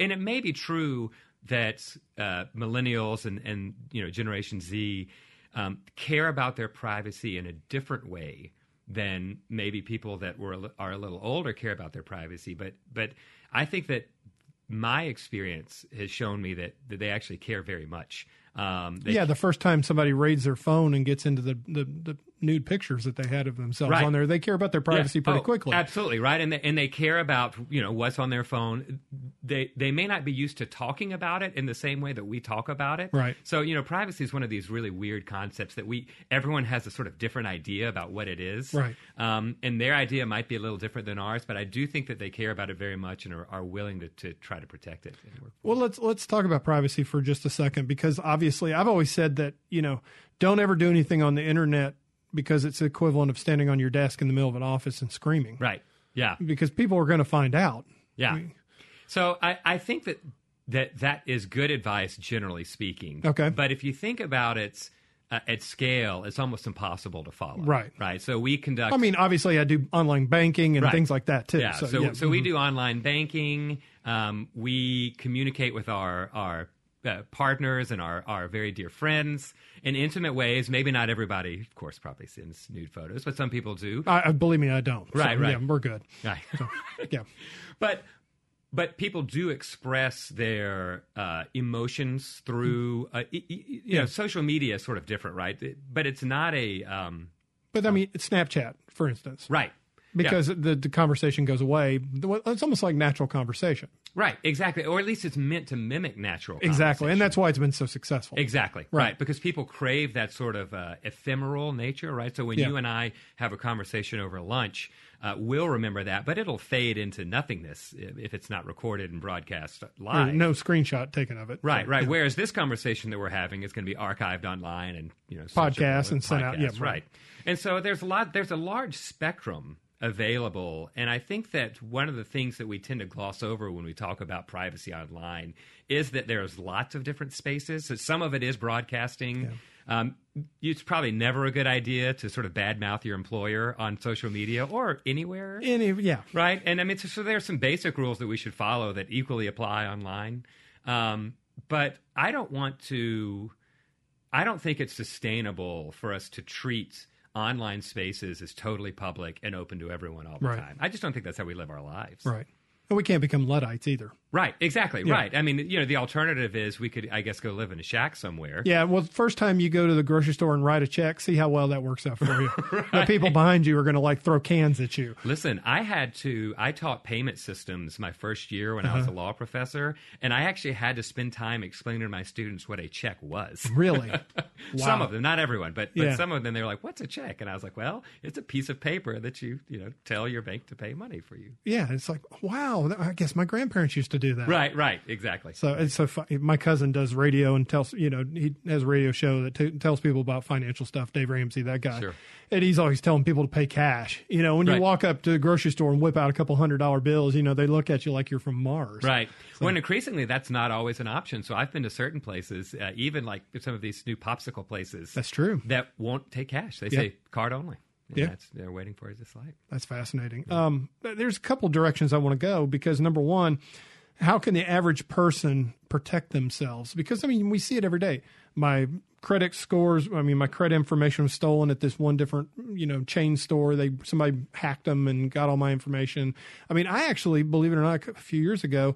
and it may be true that uh, millennials and, and, you know, Generation Z um, care about their privacy in a different way than maybe people that were are a little older care about their privacy. But but I think that my experience has shown me that, that they actually care very much. Um, yeah, the first time somebody raids their phone and gets into the, the, the nude pictures that they had of themselves Right. on there, they care about their privacy Yeah. pretty Oh, quickly. Absolutely right, and they, and they care about you know what's on their phone. They they may not be used to talking about it in the same way that we talk about it. Right. So you know, privacy is one of these really weird concepts that we everyone has a sort of different idea about what it is. Right. Um, and their idea might be a little different than ours, but I do think that they care about it very much and are, are willing to, to try to protect it. Well, let's let's talk about privacy for just a second because obviously I've always said that you know don't ever do anything on the internet because it's the equivalent of standing on your desk in the middle of an office and screaming Right. Yeah. because people are going to find out. Yeah. So I, I think that, that that is good advice, generally speaking. Okay. But if you think about it uh, at scale, it's almost impossible to follow. Right. Right. So we conduct. I mean, obviously I do online banking and Right. things like that too. yeah. So so, yeah. mm-hmm. we do online banking. Um, we communicate with our our uh, partners and our, our very dear friends in intimate ways. Maybe not everybody, of course, probably sends nude photos, but some people do. I, believe me, I don't. So, Right, right. Yeah, we're good. Right. Yeah. but but people do express their uh, emotions through uh, you Yeah. know social media is sort of different right but it's not a um, But I mean, Snapchat, for instance, right because the, the conversation goes away. It's almost like natural conversation. Right exactly or at least it's meant to mimic natural Exactly, and that's why it's been so successful. Exactly. Right. Right. Because people crave that sort of uh, ephemeral nature, right? So when Yeah. you and I have a conversation over lunch, uh, we'll remember that, but it'll fade into nothingness if, it's not recorded and broadcast live. no screenshot taken of it. Right, right. yeah. Whereas this conversation that we're having is going to be archived online and you know Podcasts and sent out. Yeah, podcasts, right. right. And so there's a lot. There's a large spectrum available, and I think that one of the things that we tend to gloss over when we talk about privacy online is that there's lots of different spaces. So some of it is broadcasting. Um, it's probably never a good idea to sort of badmouth your employer on social media or anywhere. Any, yeah. Right. And I mean, so, so there are some basic rules that we should follow that equally apply online. Um, but I don't want to, I don't think it's sustainable for us to treat online spaces is totally public and open to everyone all the Right. time. I just don't think that's how we live our lives. Right. And we can't become Luddites either. Right. Exactly. Yeah. Right. I mean, you know, the alternative is we could, I guess, go live in a shack somewhere. Yeah, well, first time you go to the grocery store and write a check, see how well that works out for you. The people behind you are going to like throw cans at you. Listen, I had to, I taught payment systems my first year when I Uh-huh. was a law professor, and I actually had to spend time explaining to my students what a check was. Really? wow. Some of them, not everyone, but, but Yeah. some of them, they were like, "What's a check?" And I was like, "Well, it's a piece of paper that you, you know, tell your bank to pay money for you." Yeah, it's like, wow, I guess my grandparents used to do that. Right, right, exactly. So it's so funny. My cousin does radio and tells, you know, he has a radio show that t- tells people about financial stuff. Dave Ramsey, that guy. Sure. And he's always telling people to pay cash. You know, when you walk up to the grocery store and whip out a couple hundred dollar bills, you know, they look at you like you're from Mars. Right. When increasingly that's not always an option. So I've been to certain places, uh, even like some of these new popsicle places That's true. that won't take cash. They Yeah. say card only. And Yeah. that's, they're waiting for you to slide. That's fascinating. Um, there's a couple directions I want to go because number one, how can the average person protect themselves? Because I mean, we see it every day. My credit scores, I mean, my credit information was stolen at this one different, you know, chain store. They somebody hacked them and got all my information. I mean, I actually, believe it or not, a few years ago,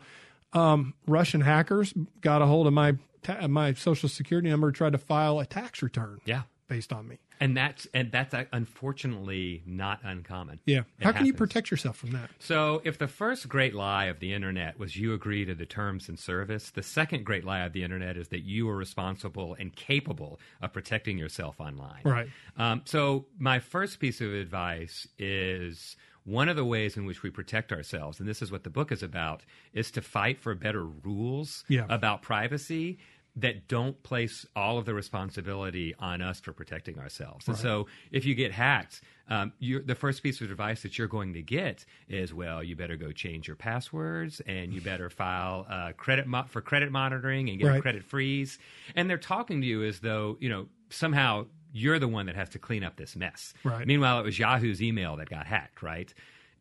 um, Russian hackers got a hold of my ta- my social security number, tried to file a tax return. Yeah. based on me. And that's and that's uh, unfortunately not uncommon. Yeah, It how can you protect yourself from that? So, if the first great lie of the internet was you agree to the terms and service, the second great lie of the internet is that you are responsible and capable of protecting yourself online. Right. Um, so, my first piece of advice is one of the ways in which we protect ourselves, and this is what the book is about, is to fight for better rules Yeah. about privacy that don't place all of the responsibility on us for protecting ourselves. And so, if you get hacked, um, you're, the first piece of advice that you're going to get is, well, you better go change your passwords, and you better file uh, credit mo- for credit monitoring and get a credit freeze. And they're talking to you as though you know somehow you're the one that has to clean up this mess. Right. Meanwhile, it was Yahoo's email that got hacked, right?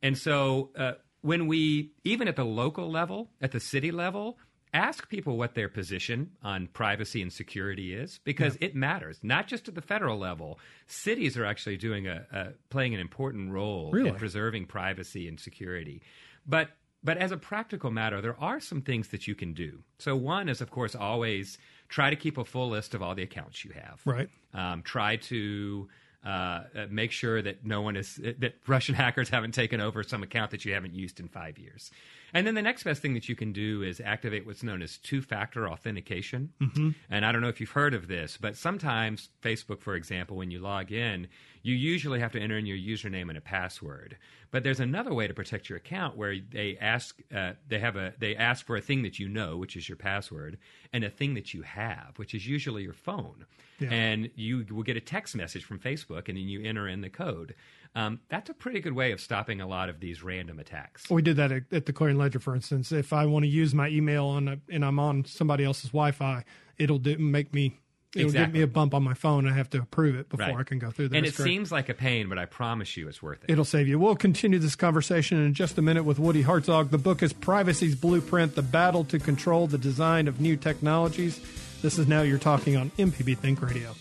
And so uh, when we, even at the local level, at the city level, ask people what their position on privacy and security is because it matters. Not just at the federal level, cities are actually doing a, a playing an important role Really? in preserving privacy and security. But but as a practical matter, there are some things that you can do. So one is, of course, always try to keep a full list of all the accounts you have. Right. Um, try to uh, uh, make sure that no one is that Russian hackers haven't taken over some account that you haven't used in five years. And then the next best thing that you can do is activate what's known as two-factor authentication. Mm-hmm. And I don't know if you've heard of this, but sometimes Facebook, for example, when you log in, you usually have to enter in your username and a password. But there's another way to protect your account where they ask uh, they have a they ask for a thing that you know, which is your password, and a thing that you have, which is usually your phone. Yeah. And you will get a text message from Facebook, and then you enter in the code. Um, that's a pretty good way of stopping a lot of these random attacks. We did that at, at the Clarion Ledger, for instance. If I want to use my email on a, and I'm on somebody else's Wi-Fi, it'll do, make me it'll give me a bump on my phone. I have to approve it before Right. I can go through that. and it seems like a pain, but I promise you, it's worth it. It'll save you. We'll continue this conversation in just a minute with Woody Hartzog. The book is Privacy's Blueprint The Battle to Control the Design of New Technologies. This is Now You're Talking on MPB Think Radio.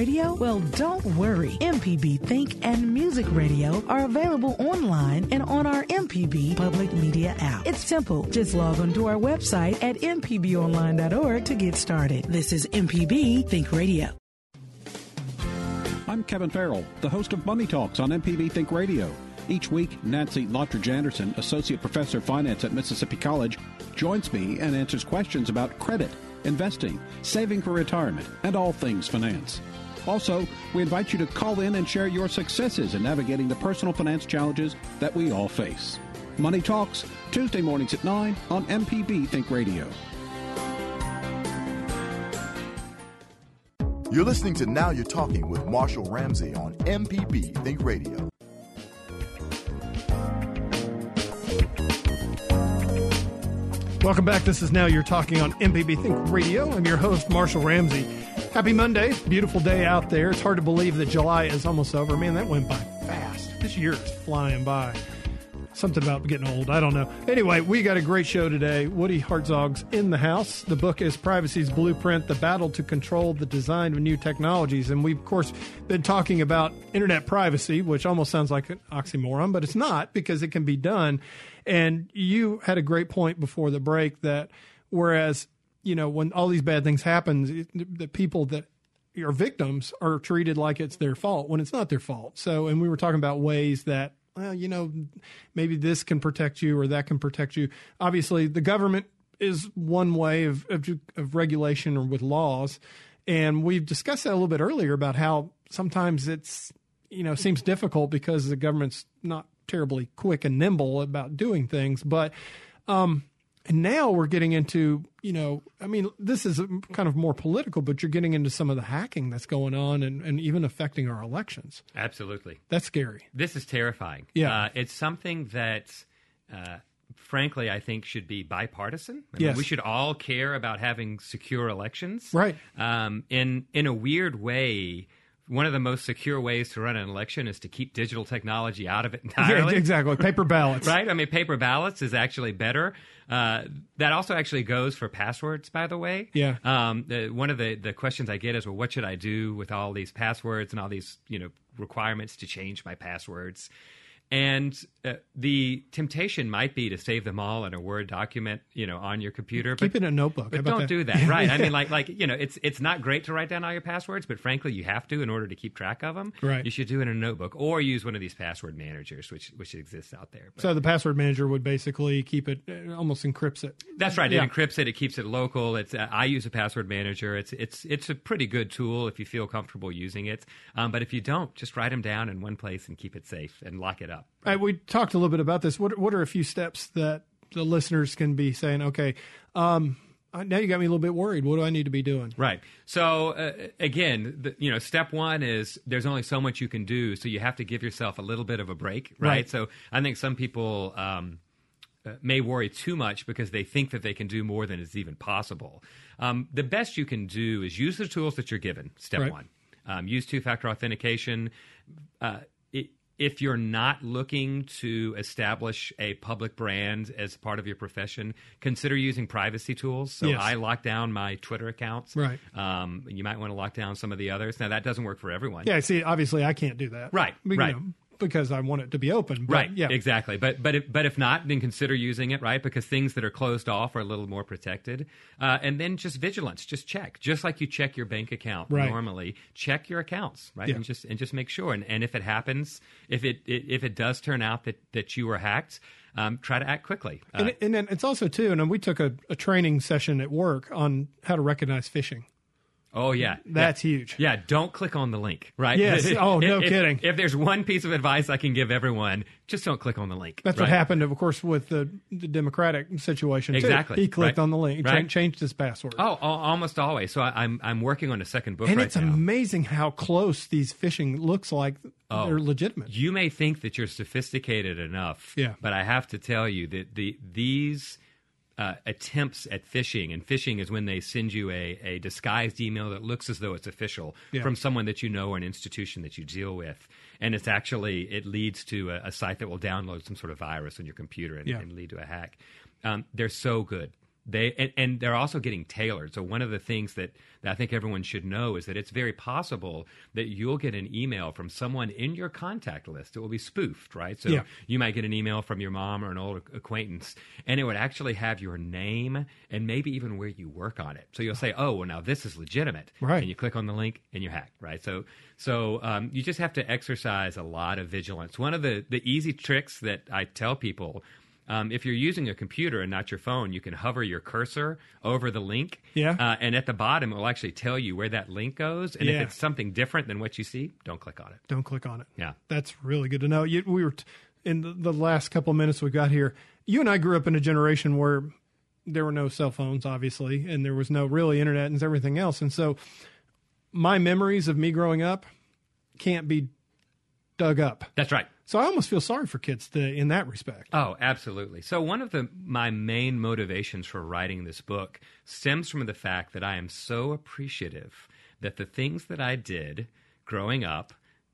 Radio? Well, don't worry. MPB Think and Music Radio are available online and on our MPB public media app. It's simple. Just log on to our website at mpbonline.org to get started. This is MPB Think Radio. I'm Kevin Farrell, the host of Money Talks on MPB Think Radio. Each week, Nancy Lottridge Anderson, Associate Professor of Finance at Mississippi College, joins me and answers questions about credit, investing, saving for retirement, and all things finance. Also, we invite you to call in and share your successes in navigating the personal finance challenges that we all face. Money Talks, Tuesday mornings at 9 on MPB Think Radio. You're listening to Now You're Talking with Marshall Ramsey on MPB Think Radio. Welcome back. This is Now You're Talking on MPB Think Radio. I'm your host, Marshall Ramsey. Happy Monday. Beautiful day out there. It's hard to believe that July is almost over. Man, that went by fast. This year is flying by. Something about getting old. I don't know. Anyway, we got a great show today. Woody Hartzog's in the house. The book is Privacy's Blueprint The Battle to Control the Design of New Technologies. And we've, of course, been talking about internet privacy, which almost sounds like an oxymoron, but it's not because it can be done. And you had a great point before the break that whereas, you know, when all these bad things happen, the people that are victims are treated like it's their fault when it's not their fault. So, and we were talking about ways that, well, you know, maybe this can protect you or that can protect you. Obviously, the government is one way of, of, of regulation or with laws. And we've discussed that a little bit earlier about how sometimes it's, you know, seems difficult because the government's not terribly quick and nimble about doing things. But um, And now we're getting into, you know, I mean, this is kind of more political, but you're getting into some of the hacking that's going on and, and even affecting our elections. Absolutely. That's scary. This is terrifying. Yeah. Uh, it's something that, uh, frankly, I think should be bipartisan. I mean, Yes. we should all care about having secure elections. Right. Um, in, in a weird way, one of the most secure ways to run an election is to keep digital technology out of it entirely. Yeah, exactly. Paper ballots. right? I mean, paper ballots is actually better. Uh, that also actually goes for passwords, by the way. Yeah. Um, the, one of the, the questions I get is, well, what should I do with all these passwords and all these, you know, requirements to change my passwords? And uh, the temptation might be to save them all in a Word document, you know, on your computer. Keep but, it in a notebook. But don't that? do that, right? I mean, like, like you know, it's it's not great to write down all your passwords, but frankly, you have to in order to keep track of them. Right. You should do it in a notebook or use one of these password managers, which which exists out there. But- So the password manager would basically keep it, uh, almost encrypts it. That's right. Yeah. It encrypts it. It keeps it local. It's. Uh, I use a password manager. It's. It's. It's a pretty good tool if you feel comfortable using it. Um, but if you don't, just write them down in one place and keep it safe and lock it up. We talked a little bit about this. What what are a few steps that the listeners can be saying? Okay, um, uh, now you got me a little bit worried. What do I need to be doing? Right. So uh, again, the, you know, step one is there's only so much you can do, so you have to give yourself a little bit of a break, right? Right. So I think some people. Um, uh, may worry too much because they think that they can do more than is even possible. Um, the best you can do is use the tools that you're given. Step Right. one, um, use two-factor authentication. Uh, if you're not looking to establish a public brand as part of your profession, consider using privacy tools. So Yes. I lock down my Twitter accounts. Right. Um, you might want to lock down some of the others. Now that doesn't work for everyone. Yeah, see, obviously I can't do that. Right, Be- you right. know, because I want it to be open. But, Right. Yeah. Exactly. But but if, but if not, then consider using it. Right. Because things that are closed off are a little more protected. Uh, and then just vigilance. Just check. Just like you check your bank account Right. normally, check your accounts. Right. Yeah. And just and just make sure. And, and if it happens, if it, it if it does turn out that that you were hacked, um, try to act quickly. Uh, And, and then it's also too, and we took a, a training session at work on how to recognize phishing. Oh yeah. That's huge. Yeah, don't click on the link, right? Yes. Oh, no If- if- kidding. If there's one piece of advice I can give everyone, just don't click on the link. That's what happened, of course, with the, the Democratic situation. too. Exactly. He clicked Right. on the link, Right. changed his password. Oh, almost always. So I, I'm I'm working on a second book and right it's now. amazing how close these phishing looks like Oh. they're legitimate. You may think that you're sophisticated enough, Yeah. but I have to tell you that the these uh, attempts at phishing, and phishing is when they send you a, a disguised email that looks as though it's official Yeah. from someone that you know or an institution that you deal with, and it's actually it leads to a, a site that will download some sort of virus on your computer and, Yeah. and lead to a hack. Um, they're so good. They and, and they're also getting tailored. So one of the things that, that I think everyone should know is that it's very possible that you'll get an email from someone in your contact list. It will be spoofed, right? So Yeah. you might get an email from your mom or an old acquaintance, and it would actually have your name and maybe even where you work on it. So you'll say, "Oh, well, now this is legitimate," Right. And you click on the link and you're hacked, right? So so um, you just have to exercise a lot of vigilance. One of the the easy tricks that I tell people. Um, if you're using a computer and not your phone, you can hover your cursor over the link. Yeah. Uh, and at the bottom, it will actually tell you where that link goes. And Yeah. if it's something different than what you see, don't click on it. Don't click on it. Yeah. That's really good to know. You, we were t- in the, the last couple of minutes we got here. You and I grew up in a generation where there were no cell phones, obviously, and there was no really internet and everything else. And so my memories of me growing up can't be dug up. That's right. So I almost feel sorry for kids today in that respect. Oh, absolutely. So one of the my main motivations for writing this book stems from the fact that I am so appreciative that the things that I did growing up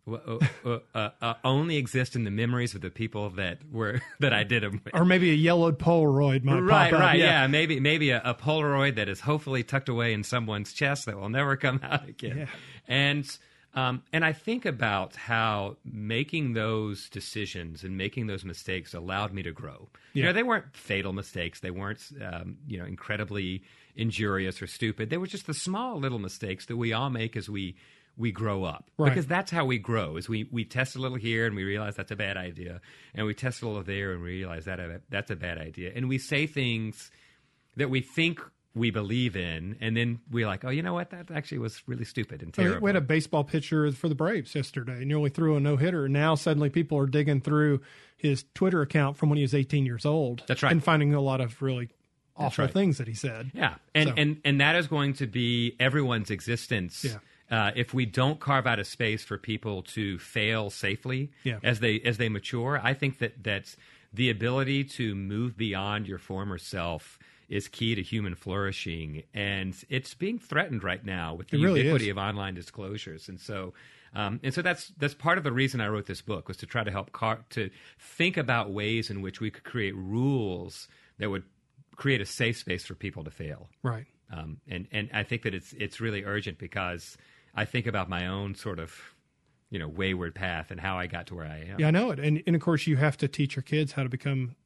uh, uh, uh, only exist in the memories of the people that were that I did them with. Or maybe a yellowed Polaroid might Right, pop right, yeah. Maybe, maybe a, a Polaroid that is hopefully tucked away in someone's chest that will never come out again. Yeah. And um, and I think about how making those decisions and making those mistakes allowed me to grow. You know, they weren't fatal mistakes. They weren't, um, you know, incredibly injurious or stupid. They were just the small little mistakes that we all make as we we grow up. Right. Because that's how we grow. Is we we test a little here and we realize that's a bad idea, and we test a little there and we realize that that's a bad idea, and we say things that we think we believe in, and then we're like, oh, you know what? That actually was really stupid and terrible. We had a baseball pitcher for the Braves yesterday, only threw a no hitter. And now suddenly people are digging through his Twitter account from when he was 18 years old. That's right. and finding a lot of really awful right. things that he said. Yeah, and So- and and that is going to be everyone's existence. Yeah. Uh, if we don't carve out a space for people to fail safely Yeah. as they as they mature, I think that that's the ability to move beyond your former self is key to human flourishing, and it's being threatened right now with the really ubiquity is. of online disclosures, and so. Um, and so that's that's part of the reason I wrote this book was to try to help car- to think about ways in which we could create rules that would create a safe space for people to fail. Right. Um, and and I think that it's it's really urgent because I think about my own sort of you know wayward path and how I got to where I am. Yeah, I know it. And, and of course, you have to teach your kids how to become,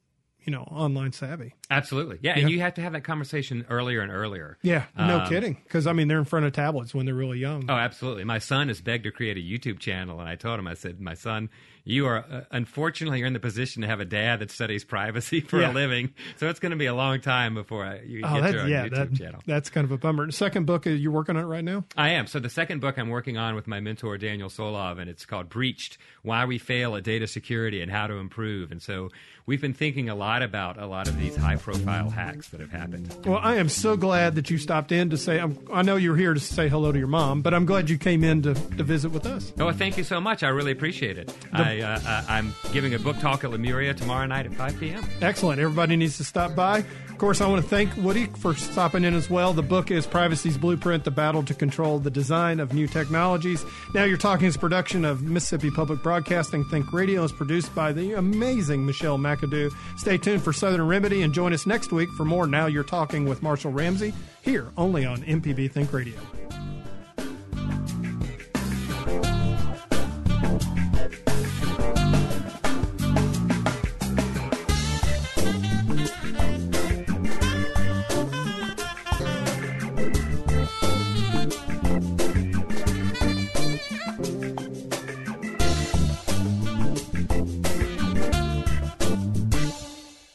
you know, online savvy. Absolutely, yeah, Yeah. And you have to have that conversation earlier and earlier. Yeah, no Um, kidding. Because, I mean, they're in front of tablets when they're really young. Oh, absolutely. My son has begged to create a YouTube channel, and I told him, I said, my son, you are uh, unfortunately you're in the position to have a dad that studies privacy for Yeah. a living, so it's going to be a long time before I, you Oh, get a yeah, YouTube that, channel. that's kind of a bummer. The second book, you're working on it right now? I am. So the second book I'm working on with my mentor Daniel Solove, and it's called Breached: Why We Fail at Data Security and How to Improve. And so we've been thinking a lot about a lot of these high-profile hacks that have happened. Well, I am so glad that you stopped in to say, I'm, I know you're here to say hello to your mom, but I'm glad you came in to, to visit with us. Oh, thank you so much. I really appreciate it. I, uh, uh, I'm giving a book talk at Lemuria tomorrow night at 5 p.m. Excellent. Everybody needs to stop by. Of course, I want to thank Woody for stopping in as well. The book is Privacy's Blueprint The Battle to Control the Design of New Technologies. Now You're Talking is production of Mississippi Public Broadcasting. Think Radio is produced by the amazing Michelle McAdoo. Stay tuned for Southern Remedy and join us next week for more Now You're Talking with Marshall Ramsey here only on MPB Think Radio.